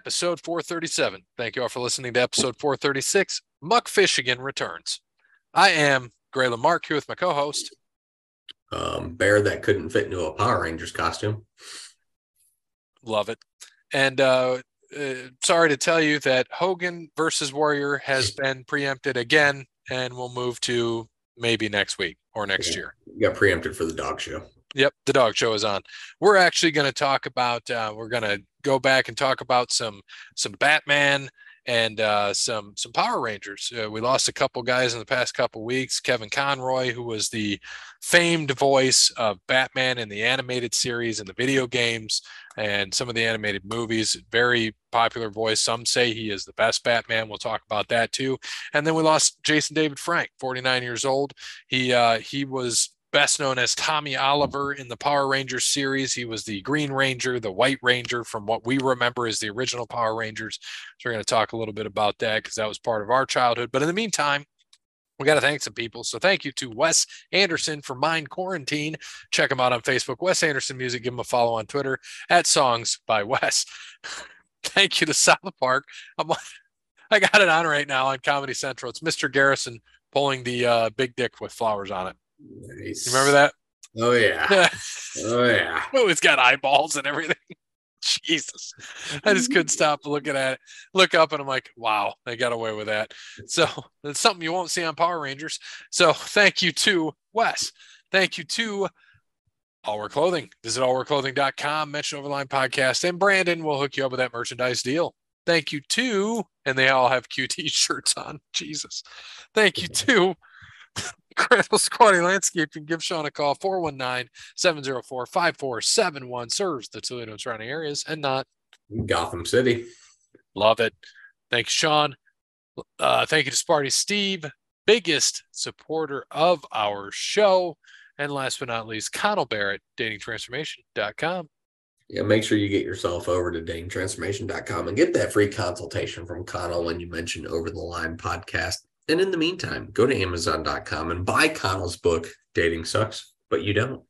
episode 437. Thank you all for listening to episode 436. Muck again returns. I am Gray Lamarck here with my co-host. Um, bear that couldn't fit into a Power Rangers costume. Love it. And uh, uh, sorry to tell you that Hogan versus Warrior has been preempted again, and we'll move to maybe next week or next Yeah. year. You got preempted for the dog show. Yep, the dog show is on. We're actually going to talk about. Uh, we're going to go back and talk about some some Batman and uh, some some Power Rangers. Uh, we lost a couple guys in the past couple weeks. Kevin Conroy, who was the famed voice of Batman in the animated series and the video games and some of the animated movies. Very popular voice. Some say he is the best Batman. We'll talk about that too. And then we lost Jason David Frank, 49 years old. He uh, he was best known as Tommy Oliver in the Power Rangers series. He was the Green Ranger, the White Ranger from what we remember as the original Power Rangers. So we're going to talk a little bit about that because that was part of our childhood. But in the meantime, we got to thank some people. So thank you to Wes Anderson for Mind Quarantine. Check him out on Facebook, Wes Anderson Music. Give him a follow on Twitter at Songs by Wes. thank you to South Park. I'm, I got it on right now on Comedy Central. It's Mr. Garrison pulling the uh, big dick with flowers on it. Nice. You remember that? Oh yeah. Oh yeah. oh, it's got eyeballs and everything. Jesus. I just couldn't stop looking at it. Look up and I'm like, wow, they got away with that. So it's something you won't see on Power Rangers. So thank you to Wes. Thank you to All Wear Clothing. Visit allwearclothing.com, mention Overline Podcast, and Brandon will hook you up with that merchandise deal. Thank you to, and they all have QT shirts on. Jesus. Thank you to Crandall Squatty Landscaping. Give Sean a call 419 704 5471. Serves the Toledo and surrounding areas and not. Gotham City. Love it. Thanks, Sean. Uh, thank you to Sparty Steve, biggest supporter of our show. And last but not least, Connell Barrett, datingtransformation.com. Yeah, make sure you get yourself over to datingtransformation.com and get that free consultation from Connell when you mention Over the Line podcast. And in the meantime, go to amazon.com and buy Connell's book, Dating Sucks, but you don't.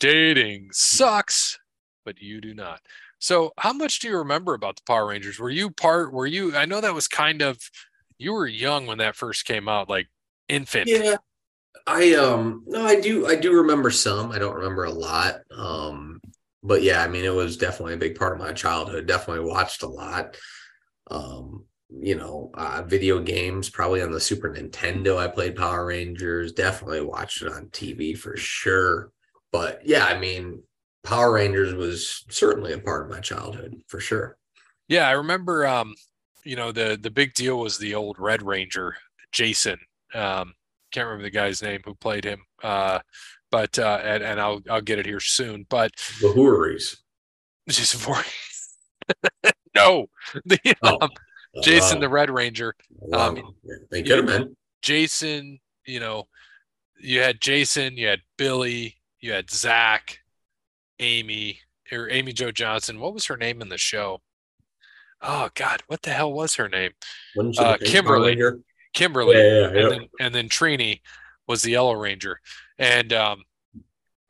Dating sucks, but you do not. So, how much do you remember about the Power Rangers? Were you part, were you, I know that was kind of, you were young when that first came out, like infant. Yeah. I um no, I do I do remember some. I don't remember a lot. Um, but yeah, I mean it was definitely a big part of my childhood. Definitely watched a lot. Um, you know, uh, video games, probably on the Super Nintendo. I played Power Rangers, definitely watched it on TV for sure. But yeah, I mean, Power Rangers was certainly a part of my childhood for sure. Yeah, I remember. Um, you know the the big deal was the old Red Ranger, Jason. Um, can't remember the guy's name who played him. Uh, but uh, and, and I'll I'll get it here soon. But The Hoories. just for no, the Oh, um, Jason wow. the Red Ranger. Wow. um, they could have been. Jason, you know, you had Jason, you had Billy, you had Zach, Amy, or Amy Joe Johnson. What was her name in the show? Oh God, what the hell was her name? Uh, the pink Power Kimberly. Kimberly. Yeah, yeah, yeah. and then and then Trini was the Yellow Ranger. And um,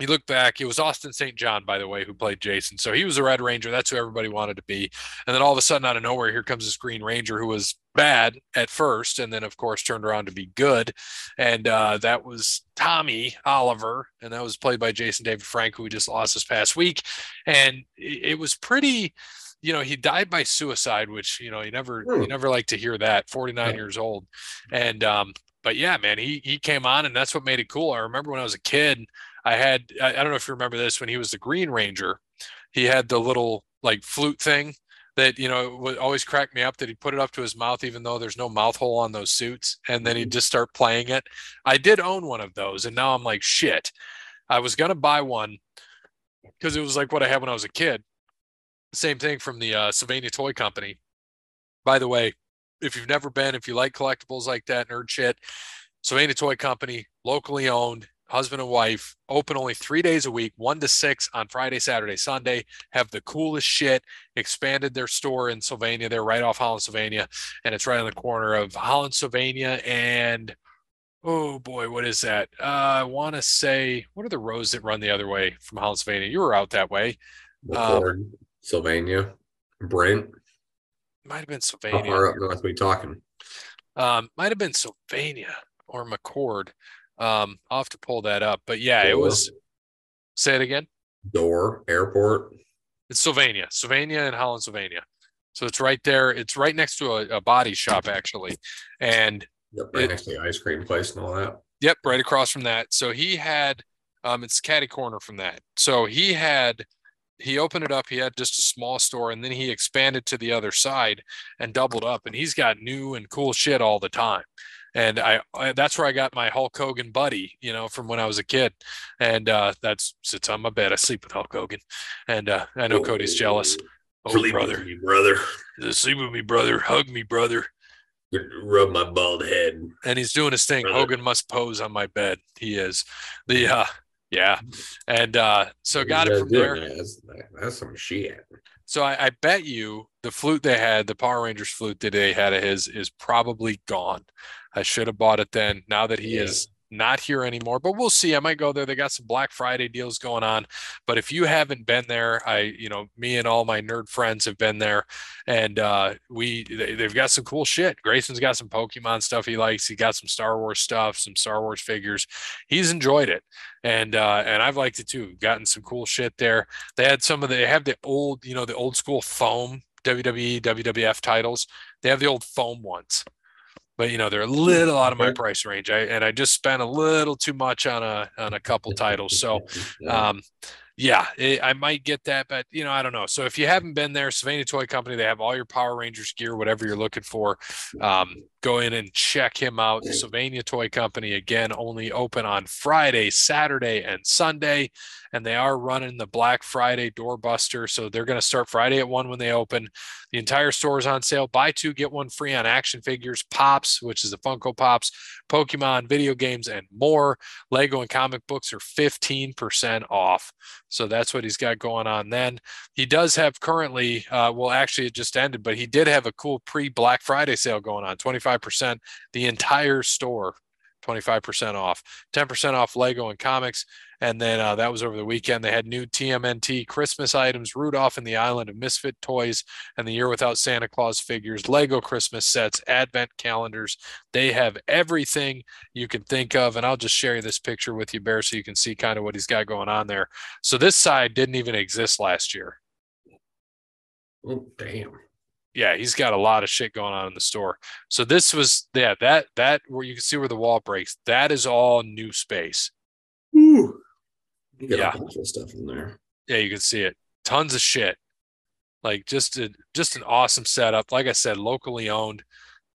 you look back, it was Austin St. John, by the way, who played Jason. So he was a Red Ranger. That's who everybody wanted to be. And then all of a sudden, out of nowhere, here comes this Green Ranger who was bad at first, and then of course turned around to be good. And uh, that was Tommy Oliver, and that was played by Jason David Frank, who we just lost this past week. And it, was pretty. You know, he died by suicide, which you know you never Hmm. you never like to hear that. Forty nine Yeah. years old, and um, but yeah, man, he he came on, and that's what made it cool. I remember when I was a kid, I had I, don't know if you remember this when he was the Green Ranger, he had the little like flute thing that you know would always crack me up that he'd put it up to his mouth even though there's no mouth hole on those suits, and then he'd just start playing it. I did own one of those, and now I'm like shit. I was gonna buy one because it was like what I had when I was a kid. Same thing from the uh, Sylvania Toy Company. By the way, if you've never been, if you like collectibles like that, nerd shit, Sylvania Toy Company, locally owned, husband and wife, open only three days a week, one to six on Friday, Saturday, Sunday, have the coolest shit, expanded their store in Sylvania. They're right off Holland, Sylvania, and it's right on the corner of Holland, Sylvania, and oh boy, what is that? Uh, I want to say, what are the roads that run the other way from Holland, Sylvania? You were out that way. Um, Sylvania, Brent. might have been How Sylvania. far up north we talking? Um, might have been Sylvania or McCord. Um, I'll have to pull that up. But yeah, it was. Say it again. Door Airport. It's Sylvania, Sylvania and Holland, Sylvania. So it's right there. It's right next to a, a body shop actually, and Yep, right It- next to the ice cream place and all that. Yep, right across from that. So he had um it's caddy corner from that. So he had he opened it up, he had just a small store and then he expanded to the other side and doubled up and he's got new and cool shit all the time. And I, I that's where I got my Hulk Hogan buddy, you know, from when I was a kid. And uh that's sits on my bed. I sleep with Hulk Hogan. And uh I know Cody's jealous. Oh Sleep with brother. me, brother. Sleep with me, brother. Hug me, brother. Rub my bald head. and he's doing his thing. Brother. Hogan must pose on my bed. He is the uh yeah. And uh so got it from there. that. That's, that's some shit. So I, I bet you the flute they had, the Power Rangers flute that they had of his is probably gone. I should have bought it then. Now that he Yeah. is not here anymore, but we'll see. I might go there. They got some Black Friday deals going on. But if you haven't been there, I, you know, me and all my nerd friends have been there, and uh, we they, they've got some cool shit. Grayson's got some Pokemon stuff he likes. He got some Star Wars stuff, some Star Wars figures. He's enjoyed it, and uh, and I've liked it too. Gotten some cool shit there. They had some of the they have the old, you know, the old school foam WWE, WWF titles. They have the old foam ones. But you know, they're a little out of my price range. I and I just spent a little too much on a on a couple titles. So Yeah. um yeah, it, I might get that, but you know, I don't know. So if you haven't been there, Sylvania Toy Company, they have all your Power Rangers gear, whatever you're looking for. Um, go in and check him out. Sylvania Toy Company again, only open on Friday, Saturday, and Sunday, and they are running the Black Friday doorbuster. So they're going to start Friday at one when they open. The entire store is on sale. Buy two get one free on action figures, pops, which is the Funko Pops, Pokemon, video games, and more. Lego and comic books are 15% off. So that's what he's got going on then. He does have currently, uh, well, actually, it just ended, but he did have a cool pre Black Friday sale going on 25%, the entire store. 25% off, 10% off Lego and comics. And then uh, that was over the weekend. They had new TMNT Christmas items, Rudolph and the Island of Misfit toys, and the Year Without Santa Claus figures, Lego Christmas sets, Advent calendars. They have everything you can think of. And I'll just share this picture with you, Bear, so you can see kind of what he's got going on there. So this side didn't even exist last year. oh, damn. Yeah, he's got a lot of shit going on in the store. So this was yeah, that that where you can see where the wall breaks. That is all new space. Ooh. Got Yeah. a bunch of stuff in there. Yeah, you can see it. Tons of shit. Like just a just an awesome setup. Like I said, locally owned,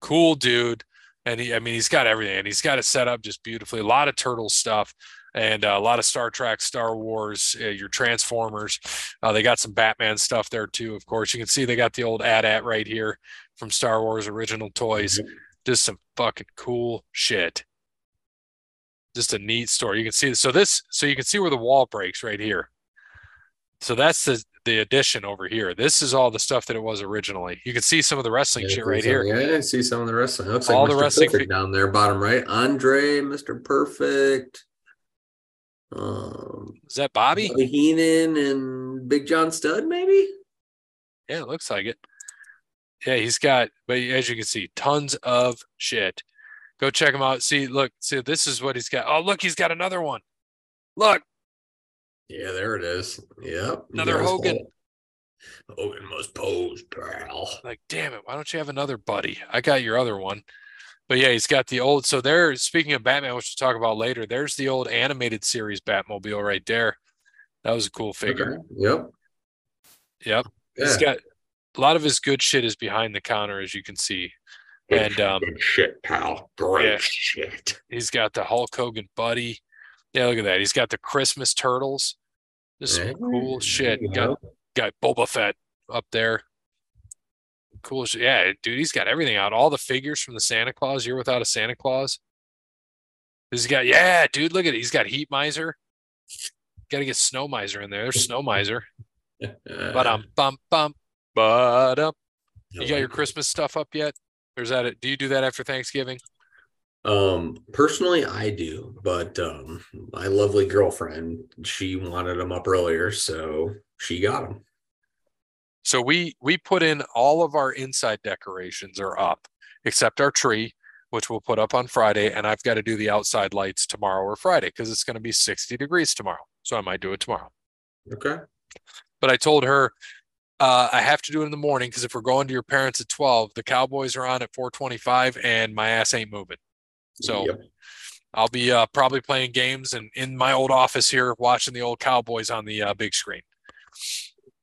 cool dude. And he, I mean, he's got everything, and he's got it set up just beautifully. A lot of turtle stuff, and uh, a lot of Star Trek, Star Wars, uh, your Transformers. Uh, they got some Batman stuff there too. Of course, you can see they got the old AT-AT right here from Star Wars original toys. Just some fucking cool shit. Just a neat store. You can see so this so you can see where the wall breaks right here. So that's the the addition over here. This is all the stuff that it was originally. You can see some of the wrestling Yeah, shit right here. Yeah, I see some of the wrestling. Looks All like the Mr. wrestling Perfect down there, bottom right. Andre, Mr. Perfect. Um, Is that Bobby? Bobby Heenan and Big John Studd, maybe. Yeah, it looks like it. Yeah, he's got, but as you can see, tons of shit. Go check him out. See, look, see, this is what he's got. Oh, look, he's got another one. Look, Yeah, there it is. Yep. Another Hogan. Hulk. Hogan must pose, pal. like, damn it, why don't you have another buddy? I got your other one. But yeah, he's got the old. So there, speaking of Batman, which we'll talk about later, there's the old animated series Batmobile right there. That was a cool figure. Yep. Yep. He's got a lot of his good shit is behind the counter, as you can see. And um, shit, pal. Great yeah. shit. he's got the Hulk Hogan buddy. Yeah, look at that. He's got the Christmas turtles. This is Yeah, cool shit. Got got Boba Fett up there. Cool shit. Yeah, dude, he's got everything out. All the figures from the Santa Claus. You're without a Santa Claus. He's got yeah, dude. Look at it. He's got Heat Miser. Got to get Snow Miser in there. There's Snow Miser. But um, bum bum, but um. You got your Christmas stuff up yet? Or is that it? Do you do that after Thanksgiving? Um, personally, I do, but um, my lovely girlfriend, she wanted them up earlier, so she got them. So we we put in all of our inside decorations are up, except our tree, which we'll put up on Friday. And I've got to do the outside lights tomorrow or Friday because it's going to be 60 degrees tomorrow. So I might do it tomorrow. Okay. But I told her uh, I have to do it in the morning because if we're going to your parents at 12, the Cowboys are on at 425 and my ass ain't moving. So yep. I'll be uh, probably playing games and in my old office here watching the old Cowboys on the uh, big screen.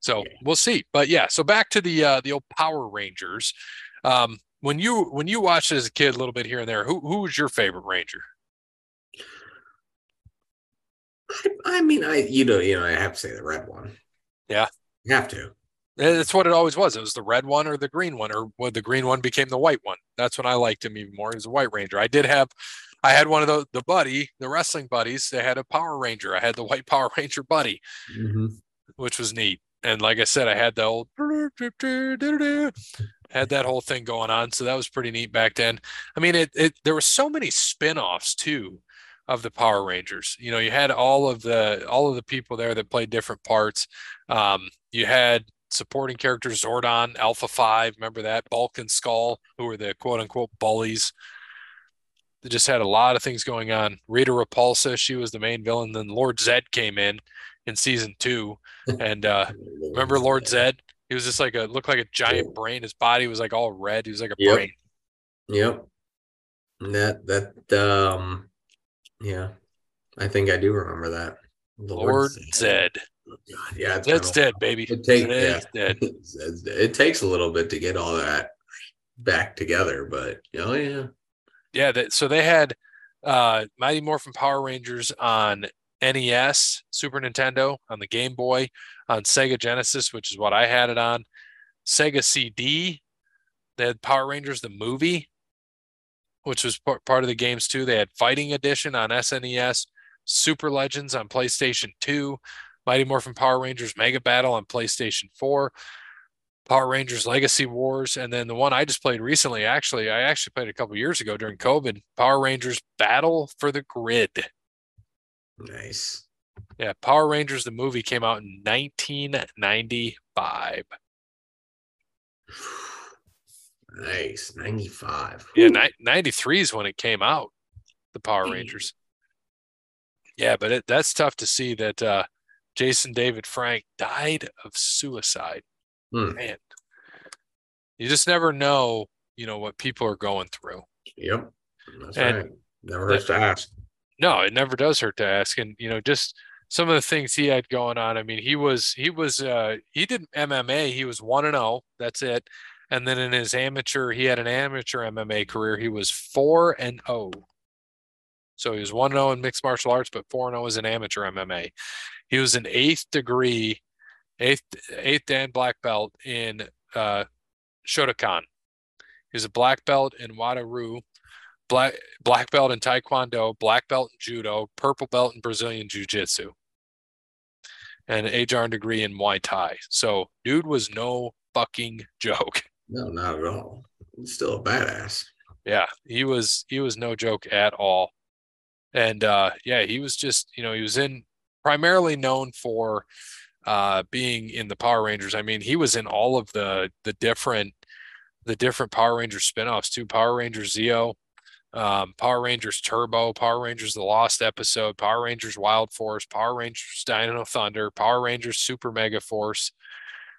So we'll see. But yeah, so back to the uh, the old Power Rangers. Um, when you when you watched as a kid, a little bit here and there, who who was your favorite Ranger? I, I mean, I you know you know I have to say the red one. Yeah, you have to. That's what it always was. It was the red one or the green one, or the green one became the white one. That's when I liked him even more. He was a white ranger. I did have, I had one of the the buddy, the wrestling buddies. They had a Power Ranger. I had the white Power Ranger buddy, mm-hmm. which was neat. And like I said, I had the old had that whole thing going on, so that was pretty neat back then. I mean, it, it there were so many spin-offs too of the Power Rangers. You know, you had all of the all of the people there that played different parts. Um, you had supporting characters Zordon, Alpha 5, remember that? Bulk and Skull, who were the quote unquote bullies. They just had a lot of things going on. Rita Repulsa, she was the main villain. Then Lord Zedd came in in season two. And uh, remember Lord Zedd? He was just like a looked like a giant brain. His body was like all red. He was like a yep. brain. Yep. That that um yeah. I think I do remember that. Lord, Lord Zedd. God, yeah, it's dead, baby. It takes yeah, dead. it takes a little bit to get all that back together, but oh yeah, yeah. That, so they had uh, Mighty Morphin Power Rangers on NES, Super Nintendo, on the Game Boy, on Sega Genesis, which is what I had it on, Sega CD. They had Power Rangers the movie, which was part of the games too. They had Fighting Edition on SNES, Super Legends on PlayStation 2, Mighty Morphin Power Rangers Mega Battle on PlayStation 4, Power Rangers Legacy Wars, and then the one I just played recently. Actually, I actually played a couple years ago during COVID. Power Rangers Battle for the Grid. Nice. Yeah, Power Rangers the movie came out in 1995. Nice, 95. Yeah, ni- 93 is when it came out. The Power Rangers. Yeah, but it, that's tough to see that uh, Jason David Frank died of suicide. Hmm. Man, you just never know, you know, what people are going through. Yep. That's and right. Never hurts to ask. No, it never does hurt to ask. And, you know, just some of the things he had going on. I mean, he was, he was, uh, he did MMA. He was 1 and 0. That's it. And then in his amateur, he had an amateur MMA career. He was 4 and 0. So he was 1 0 in mixed martial arts, but 4 and 0 as an amateur MMA. He was an eighth degree, eighth eighth dan black belt in uh, Shotokan. He's a black belt in Wado-ryu, black black belt in Taekwondo, black belt in Judo, purple belt in Brazilian Jiu Jitsu, and an HR degree in Muay Thai. So, dude was no fucking joke. No, not at all. He's still a badass. Yeah, he was. He was no joke at all. And uh, yeah, he was just you know he was in primarily known for uh, being in the Power Rangers. I mean, he was in all of the the different the different Power Rangers spinoffs too. Power Rangers Zeo, um, Power Rangers Turbo, Power Rangers The Lost Episode, Power Rangers Wild Force, Power Rangers Dino Thunder, Power Rangers Super Mega Force,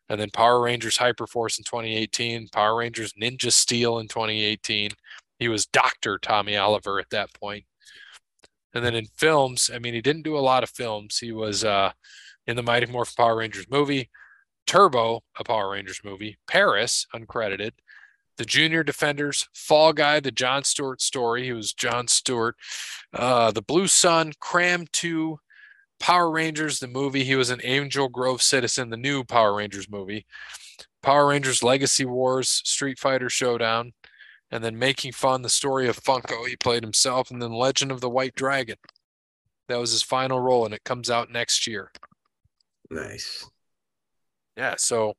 and then Power Rangers Hyper Force in 2018, Power Rangers Ninja Steel in 2018. He was Dr. Tommy Oliver at that point. And then in films, I mean, he didn't do a lot of films. He was uh, in the Mighty Morphin Power Rangers movie, Turbo, a Power Rangers movie, Paris, uncredited, The Junior Defenders, Fall Guy, the John Stewart story. He was John Stewart, uh, The Blue Sun, Cram 2, Power Rangers, the movie. He was an Angel Grove citizen, the new Power Rangers movie. Power Rangers Legacy Wars, Street Fighter Showdown, and then Making Fun, the story of Funko, he played himself, and then Legend of the White Dragon. That was his final role, and it comes out next year. Nice. Yeah, so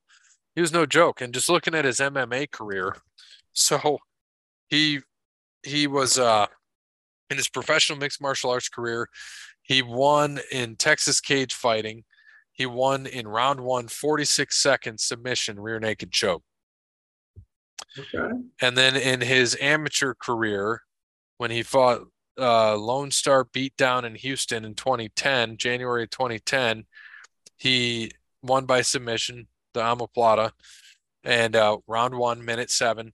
he was no joke. And just looking at his MMA career, so he he was uh in his professional mixed martial arts career, he won in Texas cage fighting. He won in round one, 46 seconds submission, rear naked choke. Okay. And then in his amateur career, when he fought uh, Lone Star Beatdown in Houston in 2010, January 2010, he won by submission, the Omoplata, and uh, round one, minute seven.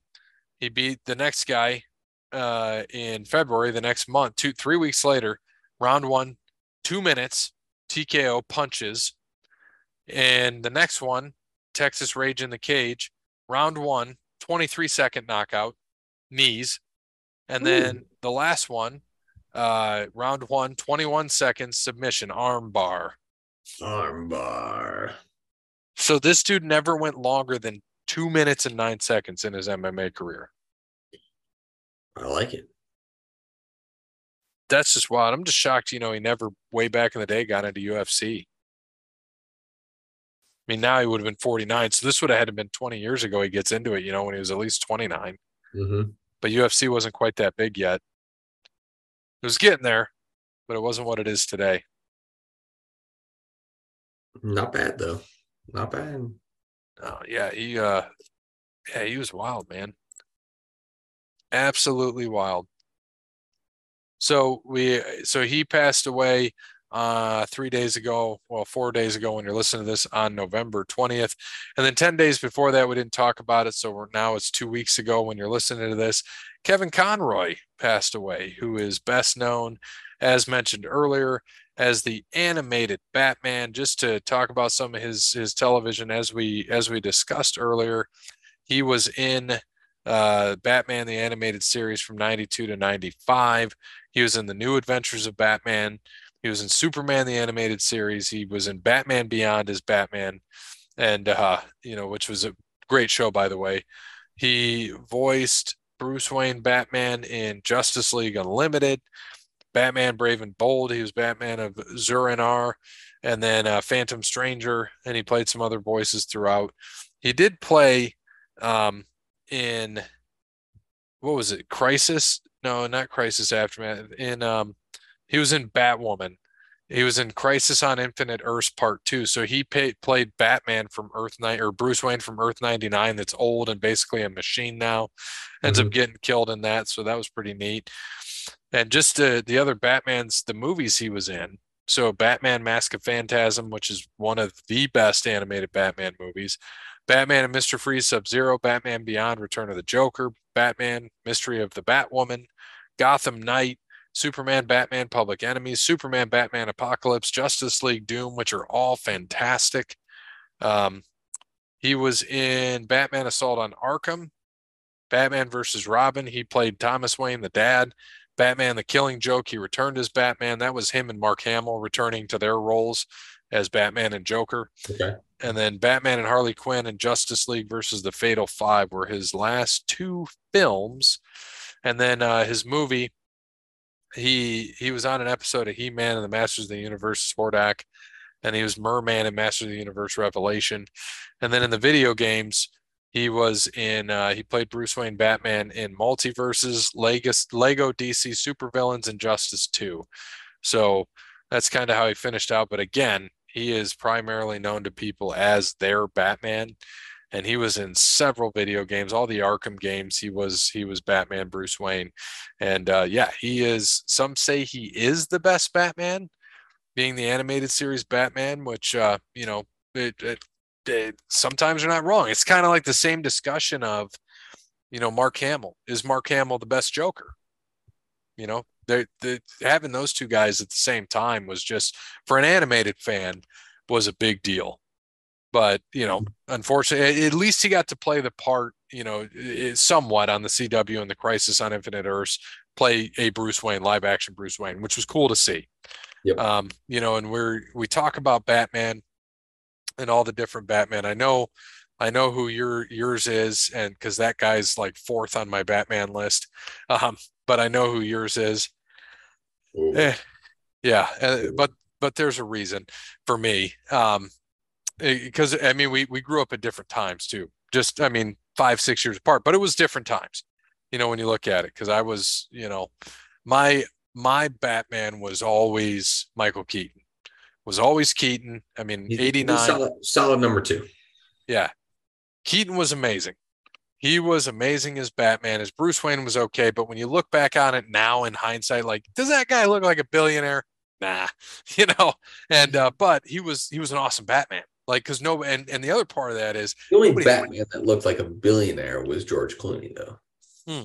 He beat the next guy uh, in February, the next month, two, three weeks later, round one, two minutes, TKO punches. And the next one, Texas Rage in the Cage, round one, 23 second knockout, knees. And Ooh. then the last one, uh, round one, 21 seconds submission, arm bar. Armbar. So this dude never went longer than two minutes and nine seconds in his MMA career. I like it. That's just wild. I'm just shocked, you know, he never way back in the day got into UFC. I mean, now he would have been 49. So this would have had to been 20 years ago he gets into it, you know, when he was at least 29. Mm-hmm. But UFC wasn't quite that big yet. It was getting there, but it wasn't what it is today. Not bad though. Not bad. Oh, yeah, he uh yeah, he was wild, man. Absolutely wild. So we so he passed away uh 3 days ago, well 4 days ago when you're listening to this on November 20th. And then 10 days before that we didn't talk about it, so now it's 2 weeks ago when you're listening to this. Kevin Conroy passed away, who is best known as mentioned earlier as the animated Batman. Just to talk about some of his his television, as we as we discussed earlier, he was in uh, Batman the animated series from '92 to '95. He was in the New Adventures of Batman. He was in Superman the animated series. He was in Batman Beyond as Batman, and uh, you know, which was a great show by the way. He voiced Bruce Wayne Batman in Justice League Unlimited. Batman Brave and Bold. He was Batman of Zur-En-Arrh, and then uh, Phantom Stranger, and he played some other voices throughout. He did play um, in what was it? Crisis? No, not Crisis Aftermath. In um, he was in Batwoman. He was in Crisis on Infinite Earths Part Two. So he played Batman from Earth Nine or Bruce Wayne from Earth ninety nine. That's old and basically a machine now. Ends Mhm. up getting killed in that. So that was pretty neat and just the other Batman's the movies he was in. So Batman Mask of Phantasm, which is one of the best animated Batman movies. Batman and Mr. Freeze Sub Zero, Batman Beyond, Return of the Joker, Batman, Mystery of the Batwoman, Gotham Knight, Superman, Batman, Public Enemies, Superman, Batman, Apocalypse, Justice League, Doom, which are all fantastic. Um, he was in Batman Assault on Arkham, Batman versus Robin. He played Thomas Wayne, the dad. Batman, the Killing Joke. He returned as Batman. That was him and Mark Hamill returning to their roles as Batman and Joker. Okay. And then Batman and Harley Quinn and Justice League versus the Fatal Five were his last two films. And then uh, his movie, he he was on an episode of He Man and the Masters of the Universe Sportak, and he was Merman in Masters of the Universe Revelation. And then in the video games, he was in uh, he played Bruce Wayne Batman in Multiverses, Lego, Lego DC Supervillains, and Justice 2. So that's kind of how he finished out. But again, he is primarily known to people as their Batman. And he was in several video games, all the Arkham games. He was he was Batman, Bruce Wayne, and uh, yeah, he is. Some say he is the best Batman, being the animated series Batman, which uh, you know it, it they, sometimes they're not wrong. It's kind of like the same discussion of, you know, Mark Hamill. Is Mark Hamill the best Joker? You know, they they having those two guys at the same time was just for an animated fan was a big deal. But you know, unfortunately, at least he got to play the part. You know, somewhat on the CW and the Crisis on Infinite Earths, play a Bruce Wayne live action Bruce Wayne, which was cool to see. Yep. Um, you know, and we're we talk about Batman and all the different Batman. I know, I know who your yours is, and because that guy's like fourth on my Batman list. Um, but I know who yours is. Eh, yeah, uh, but but there's a reason for me. Um, because I mean we we grew up at different times too. Just I mean five six years apart, but it was different times. You know when you look at it, because I was you know my my Batman was always Michael Keaton. Was always Keaton. I mean, He's- 89. he's solid, solid number two. Yeah. Keaton was amazing. He was amazing as Batman. As Bruce Wayne was okay, but when you look back on it now in hindsight, like, does that guy look like a billionaire? Nah, you know. And uh, but he was he was an awesome Batman. Like, because no, and and the other part of that is The only Batman that looked like a billionaire was George Clooney, though. Hmm.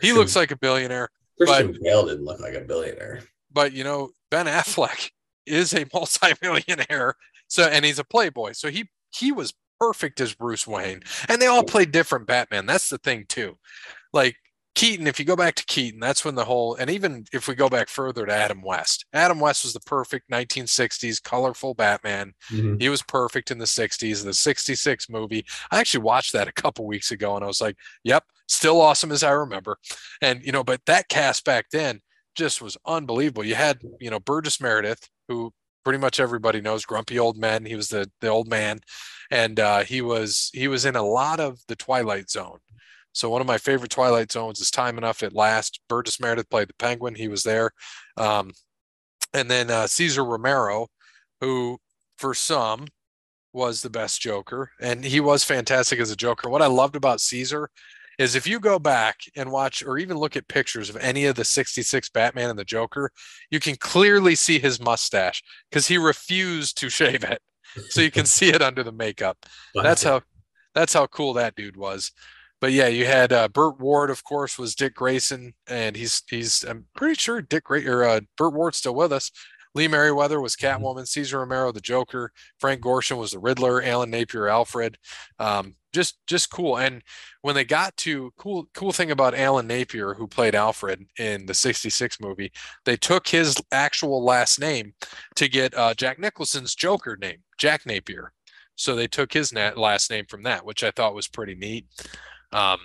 he looks like a billionaire. Christian Bale didn't look like a billionaire. but you know Ben Affleck is a multimillionaire. So and he's a playboy. So he he was perfect as Bruce Wayne. And they all played different Batman. That's the thing too. Like Keaton if you go back to Keaton that's when the whole and even if we go back further to Adam West Adam West was the perfect 1960s colorful Batman. Mm-hmm. He was perfect in the 60s the 66 movie. I actually watched that a couple weeks ago and I was like yep still awesome as I remember. And you know but that cast back then just was unbelievable. You had, you know, Burgess Meredith, who pretty much everybody knows, grumpy old men. He was the the old man, and uh, he was he was in a lot of the Twilight Zone. So one of my favorite Twilight Zones is Time Enough at Last. Burgess Meredith played the Penguin. He was there, um, and then uh, Cesar Romero, who for some was the best Joker, and he was fantastic as a Joker. What I loved about Cesar is if you go back and watch or even look at pictures of any of the 66 Batman and the Joker, you can clearly see his mustache because he refused to shave it. So you can see it under the makeup. That's how that's how cool that dude was. But yeah, you had uh, Burt Ward, of course, was Dick Grayson, and he's he's I'm pretty sure Dick Gray or uh, Burt Ward's still with us. Lee Meriwether was Mhm. Catwoman, Cesar Romero the Joker, Frank Gorshin was the Riddler, Alan Napier Alfred. Um, just just cool. And when they got to cool cool thing about Alan Napier, who played Alfred in the '66 movie, they took his actual last name to get uh, Jack Nicholson's Joker name, Jack Napier. So they took his na- last name from that, which I thought was pretty neat. Um,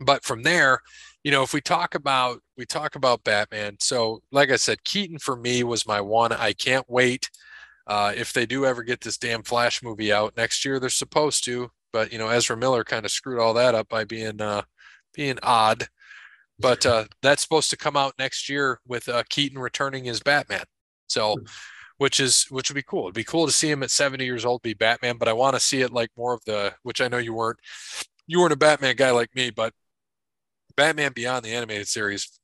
but from there, you know, if we talk about we talk about Batman, so like I said, Keaton for me was my one. I can't wait. Uh, if they do ever get this damn Flash movie out next year, they're supposed to. But you know, Ezra Miller kind of screwed all that up by being uh, being odd. But uh, that's supposed to come out next year with uh, Keaton returning as Batman. So, which is which would be cool. It'd be cool to see him at 70 years old be Batman. But I want to see it like more of the which I know you weren't you weren't a Batman guy like me, but Batman Beyond the animated series,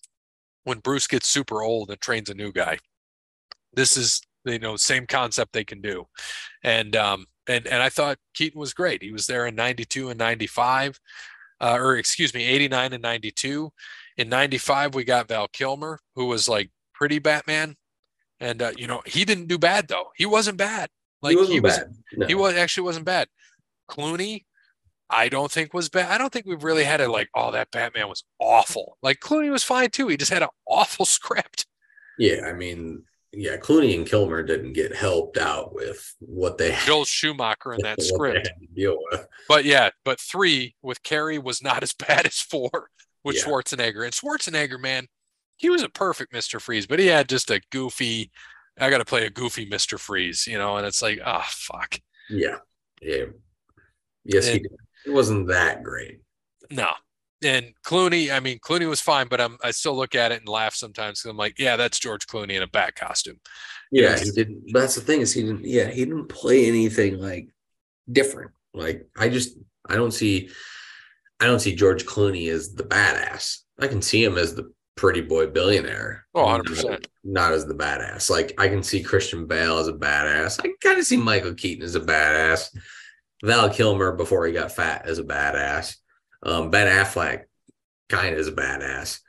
when Bruce gets super old and trains a new guy, this is you know same concept they can do, and um and and I thought Keaton was great. He was there in '92 and '95, uh, or excuse me, '89 and '92. In '95 we got Val Kilmer, who was like pretty Batman, and uh, you know he didn't do bad though. He wasn't bad. Like he wasn't he was. No. he was actually wasn't bad. Clooney, I don't think was bad. I don't think we've really had it like, oh, that Batman was awful. Like Clooney was fine too. He just had an awful script. Yeah, I mean, yeah, Clooney and Kilmer didn't get helped out with what they had, Joel Schumacher in that script. deal with. But yeah, but three with Carrey was not as bad as four with Yeah. Schwarzenegger. And Schwarzenegger, man, he was a perfect Mr. Freeze, but he had just a goofy, I got to play a goofy Mr. Freeze, you know, and it's like, ah, fuck. Yeah, yeah, yes, he did. It wasn't that great. No. And Clooney, I mean, Clooney was fine, but I'm I still look at it and laugh sometimes because I'm like, yeah, that's George Clooney in a bat costume. Yeah, he didn't. But that's the thing is he didn't. Yeah, he didn't play anything like different. Like I just I don't see I don't see George Clooney as the badass. I can see him as the pretty boy billionaire. Oh, not- 100%. Not as the badass. Like I can see Christian Bale as a badass. I can kind of see Michael Keaton as a badass. Val Kilmer before he got fat as a badass. Um, ben Affleck kind of is a badass.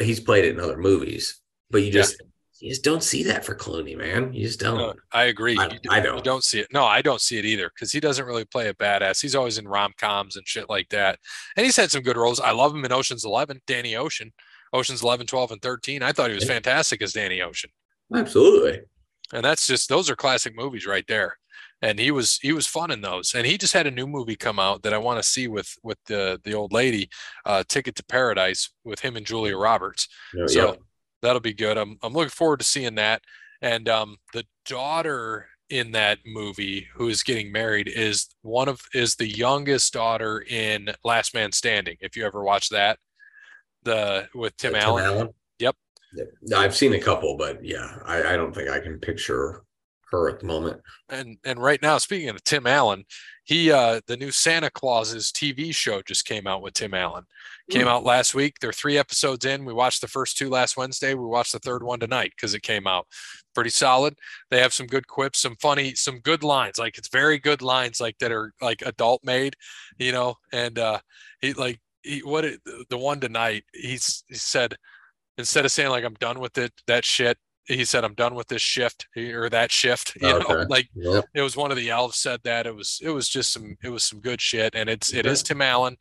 He's played it in other movies, but you Yeah. just you just don't see that for Clooney, man. You just don't. No, I agree. I- You I You don't. don't see it. No, I don't see it either because he doesn't really play a badass. He's always in rom coms and shit like that. And he's had some good roles. I love him in Ocean's 11, Danny Ocean. Ocean's 11, 12, and 13. I thought he was fantastic as Danny Ocean. Absolutely. and that's just those are classic movies right there and he was he was fun in those and he just had a new movie come out that i want to see with with the the old lady uh ticket to paradise with him and julia roberts. No, so yeah. that'll be good. I'm, I'm looking forward to seeing that and um the daughter in that movie who is getting married is one of is the youngest daughter in last man standing. If you ever watched that the with tim Uh, allen. Yep. No, I've seen a couple, but yeah, I, I don't think I can picture her at the moment. And and right now, speaking of Tim Allen, he uh the new Santa Claus's TV show just came out with Tim Allen. Came out last week. They're three episodes in. We watched the first two last Wednesday. We watched the third one tonight because it came out. Pretty solid. They have some good quips, some funny, some good lines. Like it's very good lines, like that are like adult made, you know. And uh he like he what it, the one tonight he's he said instead of saying like I'm done with it that shit he said I'm done with this shift or that shift you know like Yep. it was one of the elves said that it was it was just some it was some good shit and it's it is Tim Allen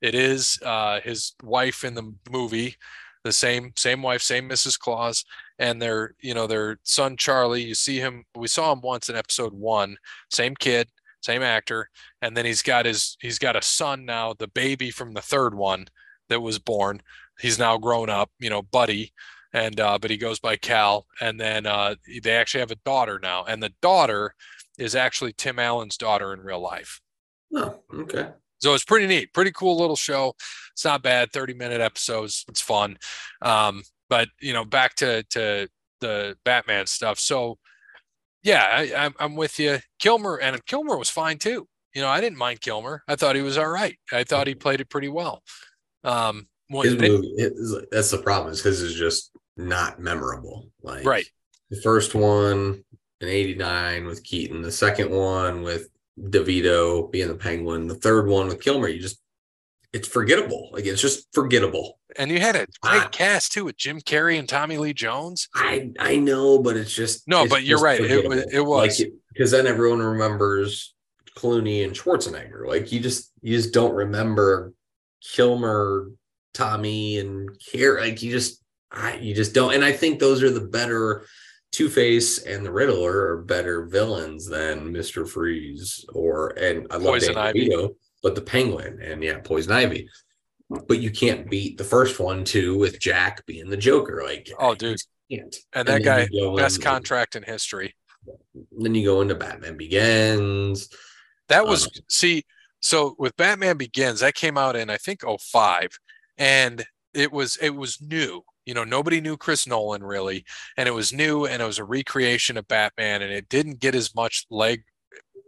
it is uh his wife in the movie the same same wife same Mrs. Claus and their you know their son Charlie you see him we saw him once in episode 1 same kid same actor and then he's got his he's got a son now the baby from the third one that was born he's now grown up you know buddy and uh but he goes by cal and then uh they actually have a daughter now and the daughter is actually tim allen's daughter in real life. Oh, okay. so it's pretty neat pretty cool little show. It's not bad 30 minute episodes it's fun. Um but you know back to to the batman stuff. So yeah I, I'm, I'm with you. Kilmer and kilmer was fine too. You know i didn't mind kilmer. I thought he was all right. I thought he played it pretty well. Um His movie, his, that's the problem. Is his is just not memorable. Like right the first one in '89 with Keaton, the second one with DeVito being the Penguin, the third one with Kilmer. You just it's forgettable. Like it's just forgettable. and you had a great Ah. cast too with jim carrey and tommy lee jones I I know, but it's just No, it's but you're right. It was- it was. like because then everyone remembers Clooney and Schwarzenegger. Like you just you just don't remember Kilmer, Tommy, and Care. Like you just I you just don't. And I think those are the better Two Face and the Riddler are better villains than Mister Freeze or and I love Poison Danny Ivy. DeVito, but the Penguin and yeah, Poison Ivy. But you can't beat the first one too with Jack being the Joker. Like Oh, dude. can't. and that guy best in- contract in history Then you go into Batman Begins. That was Um, see, so with Batman Begins, that came out in I think 05 and it was it was new. You know, nobody knew Chris Nolan really, and it was new and it was a recreation of Batman and it didn't get as much leg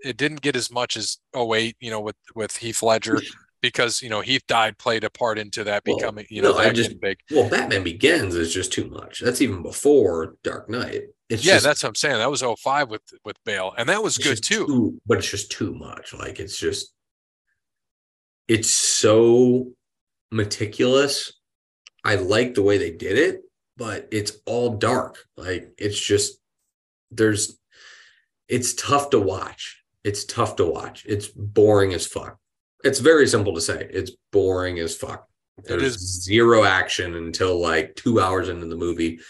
it didn't get as much as 08, you know, with with Heath Ledger because, you know, Heath died played a part into that Well, becoming, you know, no, I that just- big. Well, Batman Begins is just too much. That's even before Dark Knight. It's Yeah, just, that's what I'm saying. That was 05 with with Bale and that was good just too. But it's just too much. Like it's just it's so meticulous. I like the way they did it, but it's all dark. Like it's just there's it's tough to watch. It's tough to watch. It's boring as fuck. It's very simple to say. It's boring as fuck. There's is. zero action until like two hours into the movie.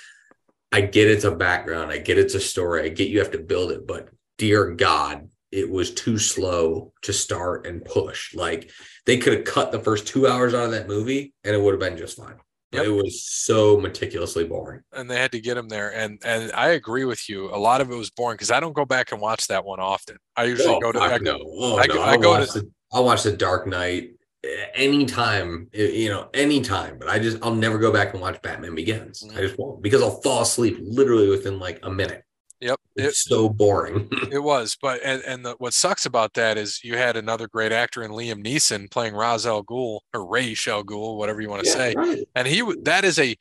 I get it's a background. I get it's a story. I get you have to build it, but dear God, it was too slow to start and push. Like they could have cut the first two hours out of that movie and it would have been just fine. Yep. It was so meticulously boring. and they had to get him there. And and I agree with you. A lot of it was boring because I don't go back and watch that one often. I usually go to I, no. Oh, I no. go- I I'll go to- watch the, I'll watch the Dark Knight eh, anytime, eh, you know, anytime. But I just I'll never go back and watch Batman Begins. Mhm. I just won't because I'll fall asleep literally within like a minute. Yep. It, It's so boring. it was. But and, and the, what sucks about that is you had another great actor in Liam Neeson playing Ra's al Ghul or Ray Al Ghul, whatever you want to Yeah, say. right. And he that is a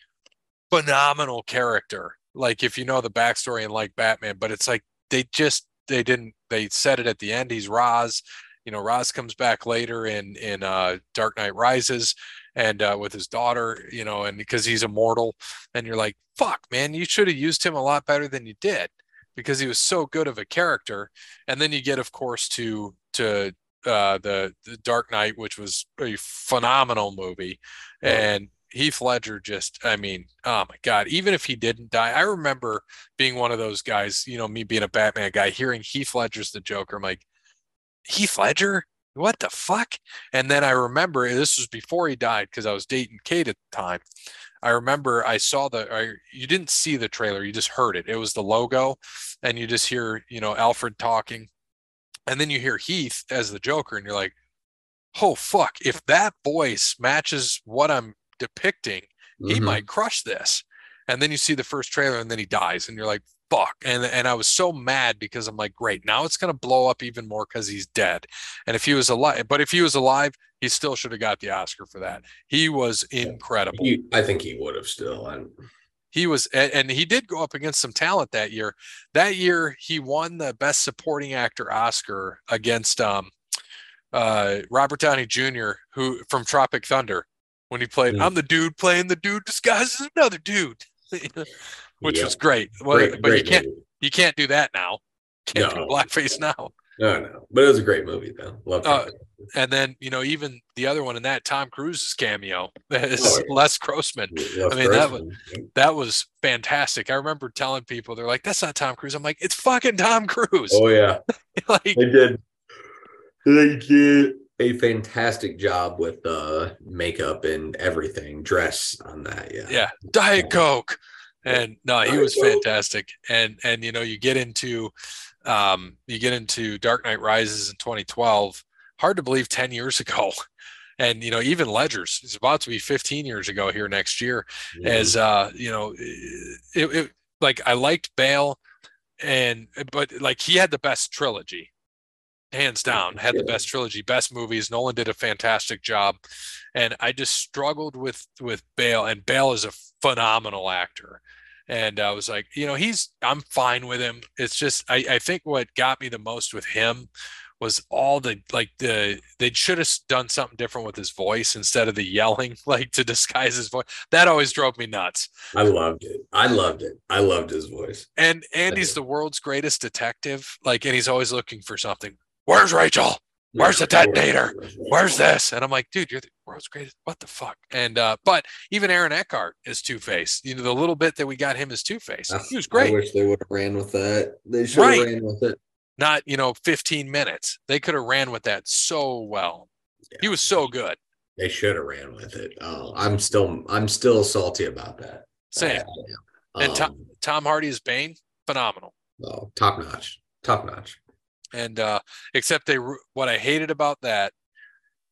phenomenal character. Like if you know the backstory and like Batman, but it's like they just they didn't they said it at the end. He's Ra's. You know, Ra's comes back later in in uh Dark Knight Rises and uh with his daughter, you know, and because he's immortal, and you're like, fuck, man, you should have used him a lot better than you did because he was so good of a character. And then you get, of course, to to uh the, the Dark Knight, which was a phenomenal movie. And Heath Ledger just, I mean, oh my God, even if he didn't die, I remember being one of those guys, you know, me being a Batman guy, hearing Heath Ledger's the Joker. I'm like, Heath Ledger? What the fuck? And then I remember this was before he died because I was dating Kate at the time. I remember I saw the, I, you didn't see the trailer, you just heard it. It was the logo, and you just hear, you know, Alfred talking. And then you hear Heath as the Joker, and you're like, oh, fuck. If that voice matches what I'm depicting, he Mhm. might crush this. And then you see the first trailer and then he dies and you're like, fuck. And and I was so mad because I'm like, great, now it's gonna blow up even more because he's dead. And if he was alive, but if he was alive, he still should have got the Oscar for that. He was incredible. He, I think he would have still. I'm, he was and he did go up against some talent that year that year he won the best supporting actor oscar against um uh robert downey jr who from tropic thunder when he played Mm. i'm the dude playing the dude disguised as another dude which Yep. was great well, great, but you can't movie. you can't do that now can't No. do blackface now No, no, but it was a great movie though. Love Uh, it. and then you know even the other one in that tom cruise's cameo is Oh, yeah. les grossman Love I mean, that Grossman. that was fantastic. I remember telling people they're like, "That's not Tom Cruise." I'm like, "It's fucking Tom Cruise." Oh yeah, like, they did. They did a fantastic job with uh makeup and everything, dress on that. Yeah, yeah, Diet Coke, and no, he was fantastic. And and you know, you get into, um, you get into Dark Knight Rises in 2012. Hard to believe 10 years ago. And you know, even Ledger's it's about to be 15 years ago here next year. As uh you know it, it like i liked bale and but like he had the best trilogy hands down had the best trilogy best movies nolan did a fantastic job and i just struggled with with bale and bale is a phenomenal actor and i was like you know he's i'm fine with him it's just i i think what got me the most with him was all the like the they should have done something different with his voice instead of the yelling like to disguise his voice that always drove me nuts I loved it. I loved it. I loved his voice. and Andy's the world's greatest detective. Like, and he's always looking for something. Where's Rachel? Where's the detonator? Where's this? And I'm like, dude, you're the world's greatest. What the fuck? And uh, but even Aaron Eckhart is Two Face. You know, the little bit that we got him as Two Face. He was I great. wish they would have ran with that. They should have Right. ran with it. Not, you know, 15 minutes. They could have ran with that so well. He was so good. They should have ran with it. Oh, I'm still I'm still salty about that. Same. I am. And Tom- Um, Tom Hardy as Bane, phenomenal. oh, top notch. Top notch. And uh, except they, what I hated about that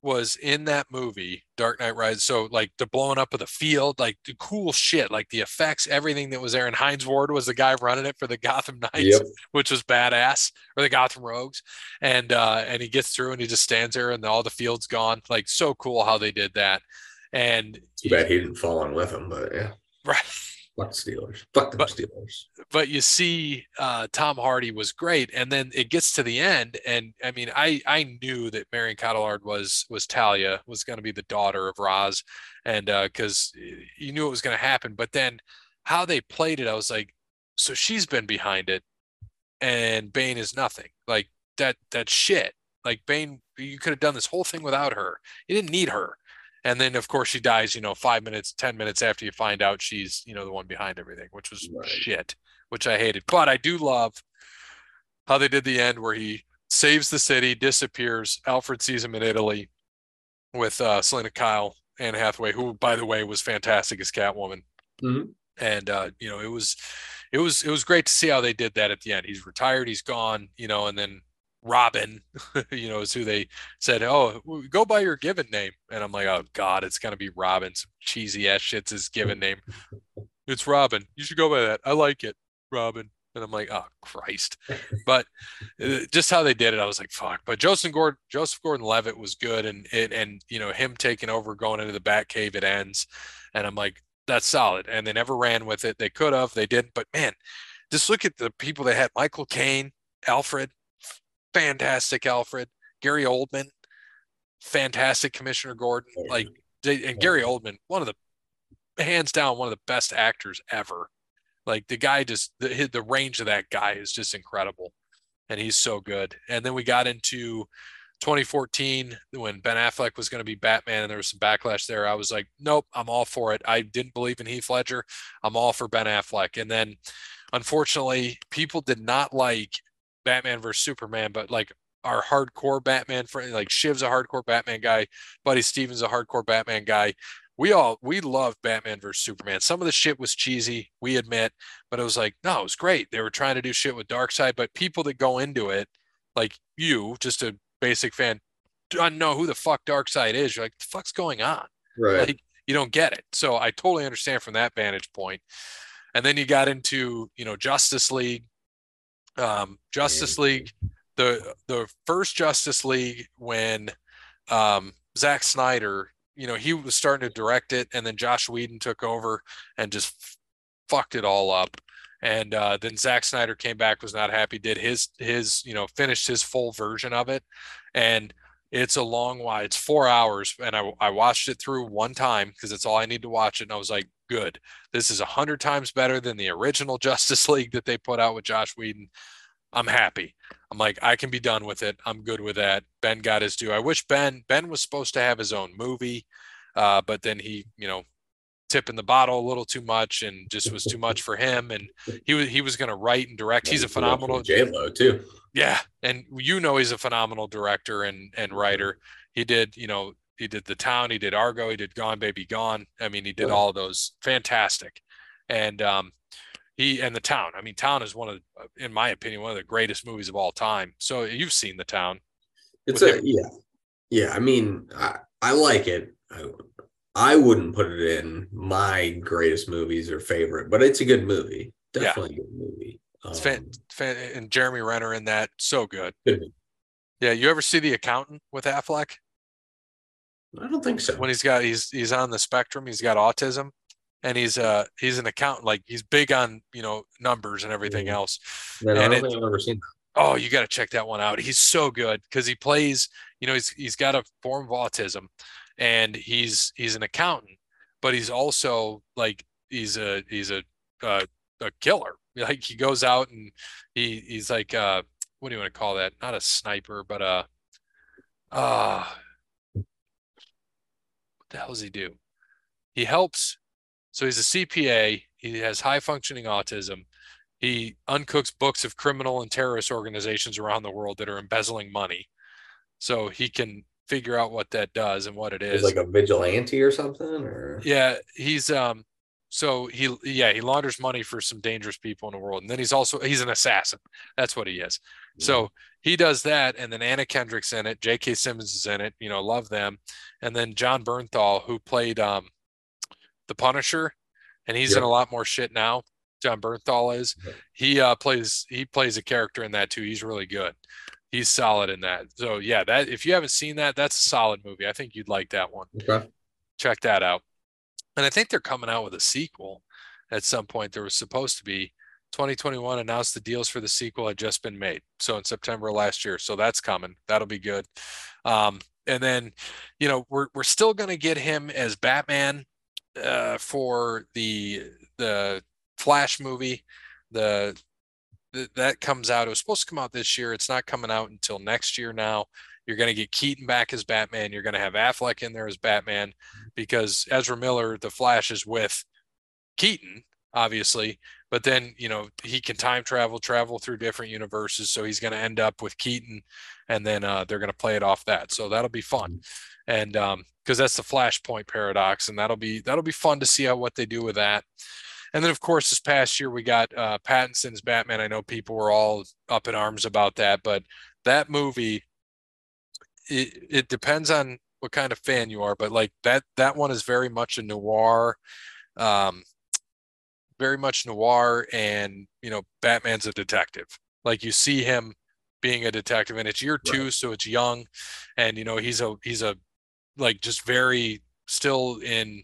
was in that movie, Dark Knight Rises. So like the blowing up of the field, like the cool shit, like the effects, everything that was there. And Hines Ward was the guy running it for the Gotham Knights, Yep. which was badass, or the Gotham Rogues. And uh, and he gets through and he just stands there and all the field's gone. Like so cool how they did that. And Too bad he didn't fall in with him, but yeah. right. Fuck the Steelers. Fuck them But- Steelers. but you see uh, Tom Hardy was great, and then it gets to the end, and I mean, I I knew that Marion Cotillard was was Talia was going to be the daughter of Ra's, and because you knew it was going to happen, but then how they played it, I was like, so she's been behind it, and Bane is nothing. Like that that shit. Like Bane, you could have done this whole thing without her. You didn't need her. And then of course she dies, you know, five minutes, ten minutes after you find out she's, you know, the one behind everything, which was Right. shit, which I hated. But I do love how they did the end where he saves the city, disappears. Alfred sees him in Italy with uh Selina Kyle, Anne Hathaway, who by the way was fantastic as Catwoman Mhm. and uh, you know it was it was it was great to see how they did that at the end he's retired he's gone you know and then robin you know is who they said oh go by your given name. And i'm like oh god it's gonna be robin. Some cheesy ass shit's his given name. It's robin. You should go by that. I like it robin. And i'm like oh christ. But uh, just how they did it i was like fuck. But joseph gordon joseph gordon-levitt was good and and, and you know him taking over going into the bat cave it ends. And i'm like that's solid. And they never ran with it. They could have, they didn't. But man, just look at the people they had. Michael Caine, Alfred, fantastic Alfred, Gary Oldman, fantastic Commissioner Gordon. Like, and Gary Oldman, one of the hands down, one of the best actors ever. Like, the guy just, the, the range of that guy is just incredible. And he's so good. And then we got into 2014 when Ben Affleck was going to be Batman and there was some backlash there. I was like, nope, I'm all for it. I didn't believe in Heath Ledger. I'm all for Ben Affleck. And then unfortunately, people did not like Batman versus Superman, but like our hardcore Batman friend, like Shiv's a hardcore Batman guy, Buddy Stevens a hardcore Batman guy. We all we love Batman versus Superman. Some of the shit was cheesy, we admit, but it was like, no, it was great. They were trying to do shit with Darkseid, but people that go into it, like you, just a basic fan, don't know who the fuck Darkseid is. You're like, the fuck's going on? Right. Like you don't get it. So I totally understand from that vantage point. and then you got into you know Justice League. Um, Justice League, the the first Justice League when um, Zack Snyder, you know, he was starting to direct it, and then Joss Whedon took over and just fucked it all up. And uh, then Zack Snyder came back, was not happy, did his his you know finished his full version of it, and it's a long while. It's four hours, and I I watched it through one time because it's all I need to watch it, and I was like, good. This is a hundred times better than the original Justice League that they put out with Joss Whedon. I'm happy. I'm like, I can be done with it. I'm good with that. Ben got his due. I wish Ben Ben was supposed to have his own movie, uh, but then he, you know, tipping the bottle a little too much and just was too much for him. And he was he was going to write and direct. He's a phenomenal J Lo too. Yeah, and you know he's a phenomenal director and and writer. He did, you know, he did The Town, he did Argo, he did Gone Baby Gone. I mean, he did all those fantastic. And um, he and The Town. I mean, Town is one of, in my opinion, one of the greatest movies of all time. So you've seen The Town. It's a him. yeah, yeah. I mean, I, I like it. I, I wouldn't put it in my greatest movies or favorite, but it's a good movie. Definitely yeah. a good movie. It's fan, um, fan, and Jeremy Renner in that so good. Yeah, you ever see The Accountant with Affleck? I don't think so. When he's got he's he's on the spectrum, he's got autism, and he's uh he's an accountant. Like he's big on you know numbers and everything mm-hmm. else. Man, and I don't it, I've ever seen. Oh, you got to check that one out. He's so good because he plays. You know, he's he's got a form of autism, and he's he's an accountant, but he's also like he's a he's a uh, a killer. Like he goes out and he he's like uh what do you want to call that? Not a sniper, but a uh the hell does he do? He helps. So he's a CPA. He has high functioning autism. He uncooks books of criminal and terrorist organizations around the world that are embezzling money. So he can figure out what that does and what it is. He's like a vigilante or something, or yeah, he's um. So he yeah he launders money for some dangerous people in the world, and then he's also he's an assassin. That's what he is. Yeah. So he does that, and then Anna Kendrick's in it. J.K. Simmons is in it. You know, love them. And then Jon Bernthal, who played um, the Punisher, and he's yep. in a lot more shit now. Jon Bernthal is. He uh, plays he plays a character in that too. He's really good he's solid in that. So yeah, that if you haven't seen that, that's a solid movie. I think you'd like that one. Okay. Check that out. And I think they're coming out with a sequel at some point. There was supposed to be 2021 announced the deals for the sequel had just been made. So in September last year. So that's coming. That'll be good. Um, and then, you know, we're we're still gonna get him as Batman uh, for the the Flash movie. The that comes out. It was supposed to come out this year. It's not coming out until next year now. You're going to get Keaton back as Batman. You're going to have Affleck in there as Batman because Ezra Miller, the Flash, is with Keaton, obviously. But then, you know, he can time travel, travel through different universes. So he's going to end up with Keaton and then uh, they're going to play it off that. So that'll be fun. And um, because that's the Flashpoint paradox. And that'll be, that'll be fun to see how what they do with that. And then, of course, this past year we got uh, Pattinson's Batman. I know people were all up in arms about that, but that movie, it, it depends on what kind of fan you are, but like that that one is very much a noir, um, very much noir, and you know, Batman's a detective. Like you see him being a detective, and it's year two, right. so it's young, and you know, he's a he's a like just very still in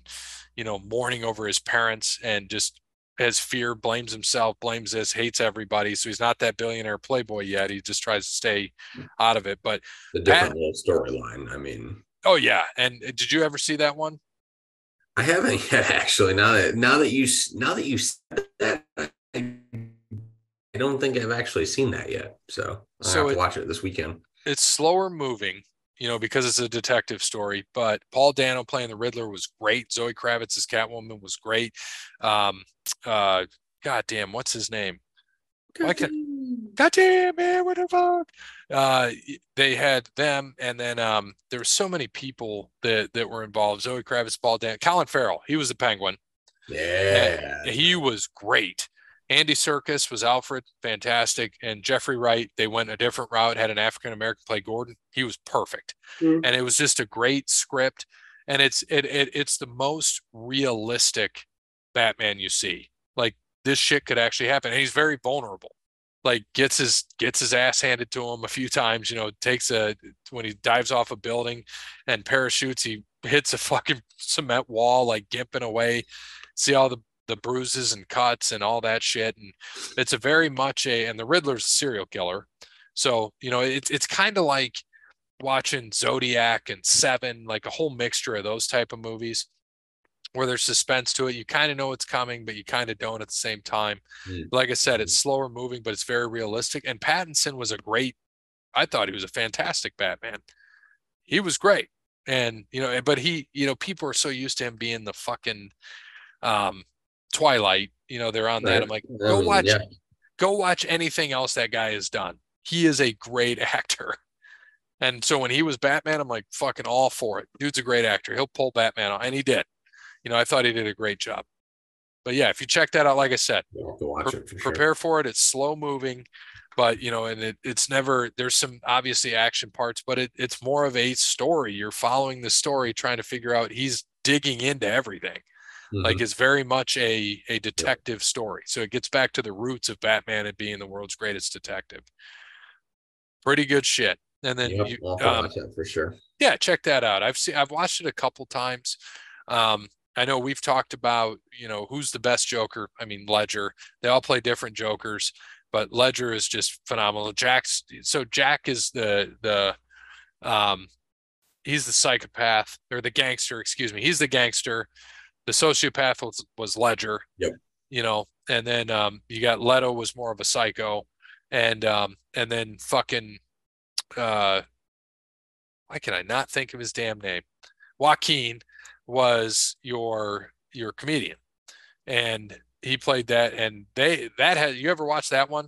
you know, mourning over his parents and just has fear, blames himself, blames this, hates everybody. So he's not that billionaire playboy yet. He just tries to stay out of it. But the different little storyline. I mean, oh yeah. And uh, did you ever see that one? I haven't yet, actually. Now that now that you now that you said that, I, I don't think I've actually seen that yet. So I so have to it, watch it this weekend. It's slower moving, you know, because it's a detective story. But Paul Dano playing the Riddler was great. Zoe Kravitz as Catwoman was great. Um, uh, God damn, what's his name? God, can, God damn, man, what the fuck? Uh, they had them, and then um, there were so many people that that were involved. Zoe Kravitz, Paul Dan, Colin Farrell, he was the Penguin. Yeah, and he was great. Andy Serkis was Alfred, fantastic, and Jeffrey Wright. They went a different route, had an African American play Gordon. He was perfect, mm-hmm. and it was just a great script. And it's it, it it's the most realistic Batman you see. Like this shit could actually happen. And he's very vulnerable. Like gets his gets his ass handed to him a few times. You know, takes a when he dives off a building and parachutes, he hits a fucking cement wall, like gimping away. See all the the bruises and cuts and all that shit. And it's a very much a and the Riddler's a serial killer. So, you know, it's it's kind of like watching Zodiac and Seven, like a whole mixture of those type of movies where there's suspense to it. You kind of know it's coming, but you kind of don't at the same time. Mm. Like I said, it's slower moving, but it's very realistic. And Pattinson was a great, I thought he was a fantastic Batman. He was great. And, you know, but he, you know, people are so used to him being the fucking um Twilight, you know, they're on right. that. I'm like, go watch, yeah. go watch anything else that guy has done. He is a great actor. And so when he was Batman, I'm like fucking all for it. Dude's a great actor. He'll pull Batman off, and he did you know, I thought he did a great job. But yeah, if you check that out, like I said, pre- for prepare for it. It's slow moving, but you know, and it, it's never there's some obviously action parts, but it, it's more of a story. You're following the story, trying to figure out he's digging into everything. Mm-hmm. Like it's very much a a detective story. So it gets back to the roots of Batman and being the world's greatest detective. Pretty good shit. And then you, um, for sure. Yeah, check that out. I've seen I've watched it a couple times. Um, I know we've talked about, you know, who's the best Joker. I mean, Ledger. They all play different Jokers, but Ledger is just phenomenal. Jack's so Jack is the the um he's the psychopath or the gangster, excuse me. He's the gangster. The sociopath was, was Ledger. Yep. You know, and then um you got Leto was more of a psycho. And um and then fucking uh why can I not think of his damn name? Joaquin was your your comedian, and he played that. And they that had you ever watched that one?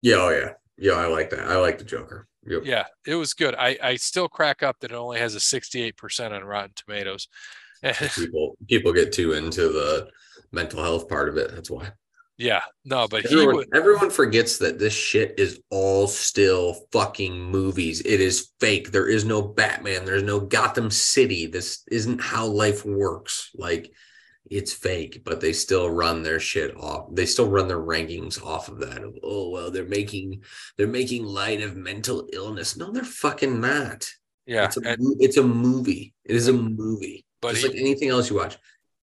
Yeah, oh yeah, yeah. I like that. I like the Joker. Yep. Yeah, it was good. I I still crack up that it only has a sixty eight percent on Rotten Tomatoes. people people get too into the mental health part of it. That's why. Yeah, no, but everyone, would... everyone forgets that this shit is all still fucking movies. It is fake. There is no Batman. There's no Gotham City. This isn't how life works. Like it's fake, but they still run their shit off. They still run their rankings off of that. Of, oh well, they're making they're making light of mental illness. No, they're fucking not. Yeah, it's a, and, it's a movie. It is a movie. But just he, like anything else you watch,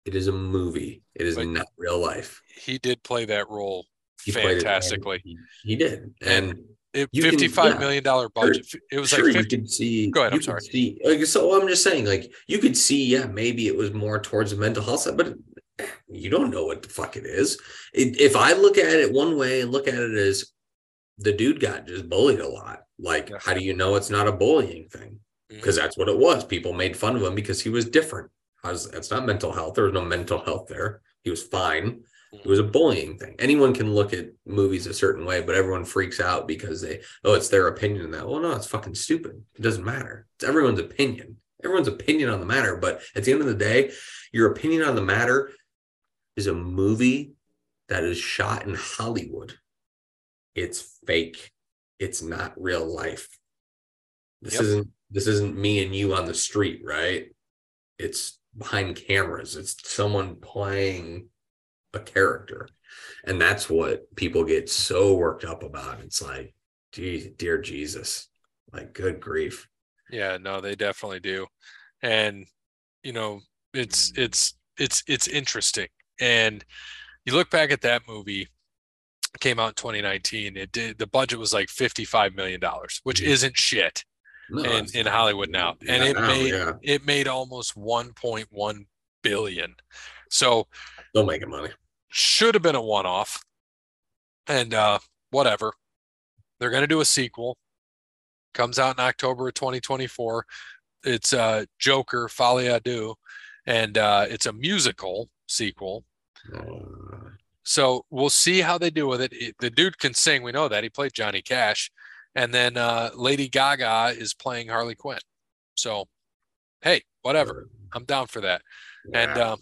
it is a movie. It is not real life he did play that role he fantastically. He, he, did, and. It, fifty-five yeah, million dollar budget. Sure, it was sure, like 50, you could see. Go ahead. I'm sorry. See, like, so I'm just saying, like, you could see, yeah, maybe it was more towards the mental health side, but you don't know what the fuck it is. It, if I look at it one way and look at it as the dude got just bullied a lot, like, yeah. how do you know it's not a bullying thing? Because mm-hmm. that's what it was. People made fun of him because he was different. Was, that's not mental health. There was no mental health there. He was fine. It was a bullying thing. Anyone can look at movies a certain way, but everyone freaks out because they, oh, it's their opinion that. Well, no, it's fucking stupid. It doesn't matter. It's everyone's opinion. Everyone's opinion on the matter. But at the end of the day, your opinion on the matter is a movie that is shot in Hollywood. It's fake. It's not real life. This yep. isn't this isn't me and you on the street, right? It's behind cameras. It's someone playing a character. And that's what people get so worked up about. It's like, gee, dear Jesus, like good grief. Yeah, no, they definitely do. And you know, it's it's it's it's interesting. And you look back at that movie, came out in 2019. It did the budget was like 55 million dollars, which mm-hmm. isn't shit no, in, in Hollywood now. And it now, made yeah. it made almost 1.1 billion. So don't make it money should have been a one off. And uh, whatever. They're going to do a sequel. Comes out in October of 2024. It's uh, Joker, Folie à Deux, and uh, it's a musical sequel. Uh. So we'll see how they do with it. The dude can sing. We know that. He played Johnny Cash. And then uh, Lady Gaga is playing Harley Quinn. So, hey, whatever. I'm down for that. Yeah. And um,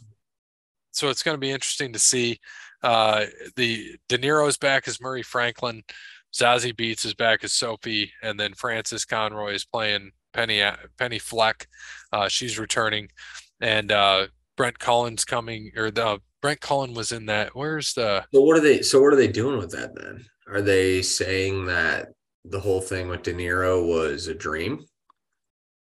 so it's going to be interesting to see. Uh, the De Niro's back as Murray Franklin, Zazie Beetz is back as Sophie, and then Frances Conroy is playing Penny Penny Fleck. Uh, she's returning, and uh, Brent Collins coming, or the Brett Cullen was in that. Where's the? So what are they? So what are they doing with that then? Are they saying that the whole thing with De Niro was a dream?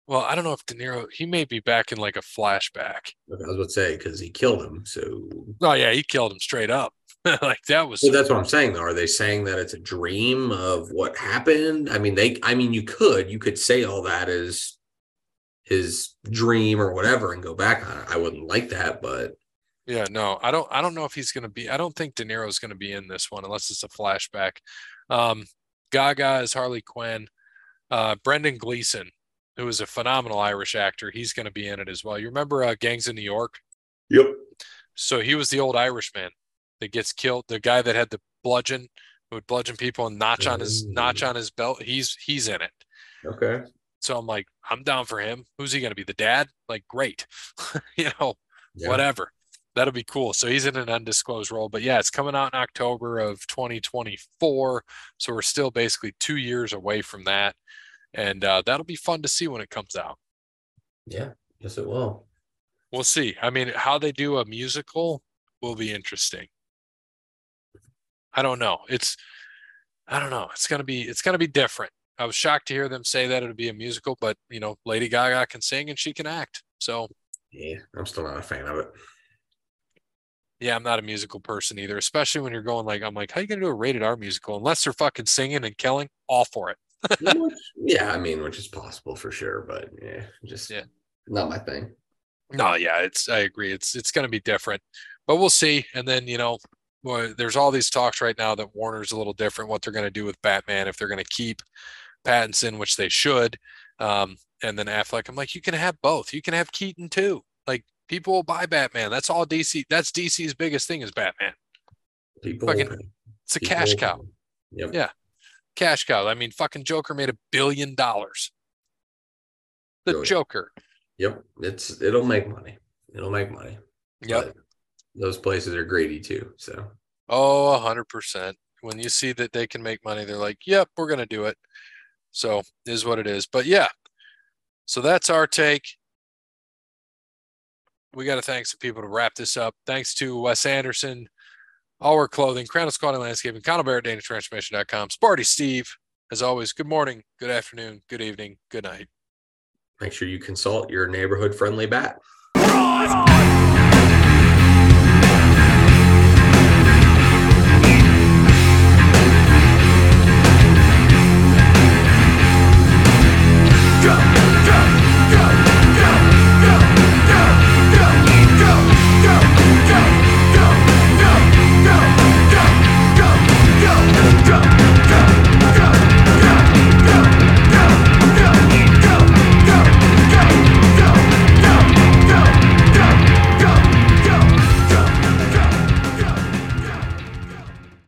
Well, I don't know if De Niro. He may be back in like a flashback. Okay, I was about to say because he killed him. So Oh yeah, he killed him straight up. like that was. Well, that's what I'm saying though. Are they saying that it's a dream of what happened? I mean, they I mean you could you could say all that is his dream or whatever and go back on it. I wouldn't like that, but Yeah, no, I don't. I don't know if he's going to be. I don't think De Niro's going to be in this one unless it's a flashback. Um, Gaga is Harley Quinn. Uh, Brendan Gleeson, who is a phenomenal Irish actor, he's going to be in it as well. You remember uh, Gangs in New York? Yep. So he was the old Irishman that gets killed. The guy that had the bludgeon, who would bludgeon people and notch on his notch on his belt. He's he's in it. Okay. So I'm like, I'm down for him. Who's he going to be? The dad? Like, great. you know, Yeah. whatever. That'll be cool. So he's in an undisclosed role, but yeah, it's coming out in October of 2024. So we're still basically two years away from that, and uh, that'll be fun to see when it comes out. Yeah. Yes, it will. We'll see. I mean, how they do a musical will be interesting. I don't know. It's, I don't know. It's gonna be, it's gonna be different. I was shocked to hear them say that it'll be a musical, but you know, Lady Gaga can sing and she can act. So Yeah, I'm still not a fan of it. Yeah, I'm not a musical person either, especially when you're going like, I'm like, how you gonna do a rated R musical unless they're fucking singing and killing? All for it. Yeah, I mean, which is possible for sure, but yeah, just Yeah. not my thing. No, yeah, it's I agree. It's it's gonna be different, but we'll see. And then you know, well, there's all these talks right now that Warner's a little different. What they're gonna do with Batman if they're gonna keep Pattinson, which they should, um, and then Affleck. I'm like, you can have both. You can have Keaton too. People will buy Batman. That's all DC. That's DC's biggest thing is Batman. People, Fucking- It's a People cash cow. Yep. Yeah. cash cow. I mean, fucking Joker made a billion dollars. The. Joker. Yep. It's it'll make money. It'll make money. Yep. But those places are greedy too. So Oh, a hundred percent. When you see that they can make money, they're like, "Yep, we're gonna do it." So is what it is. But yeah, so that's our take. We got to thank some people to wrap this up. Thanks to Wes Anderson, All Our Clothing, Crown Quality Landscaping, Connell Barrett, DatingTransformation.com, Sparty Steve. As always, good morning, good afternoon, good evening, good night. make sure you consult your neighborhood friendly bat. Drive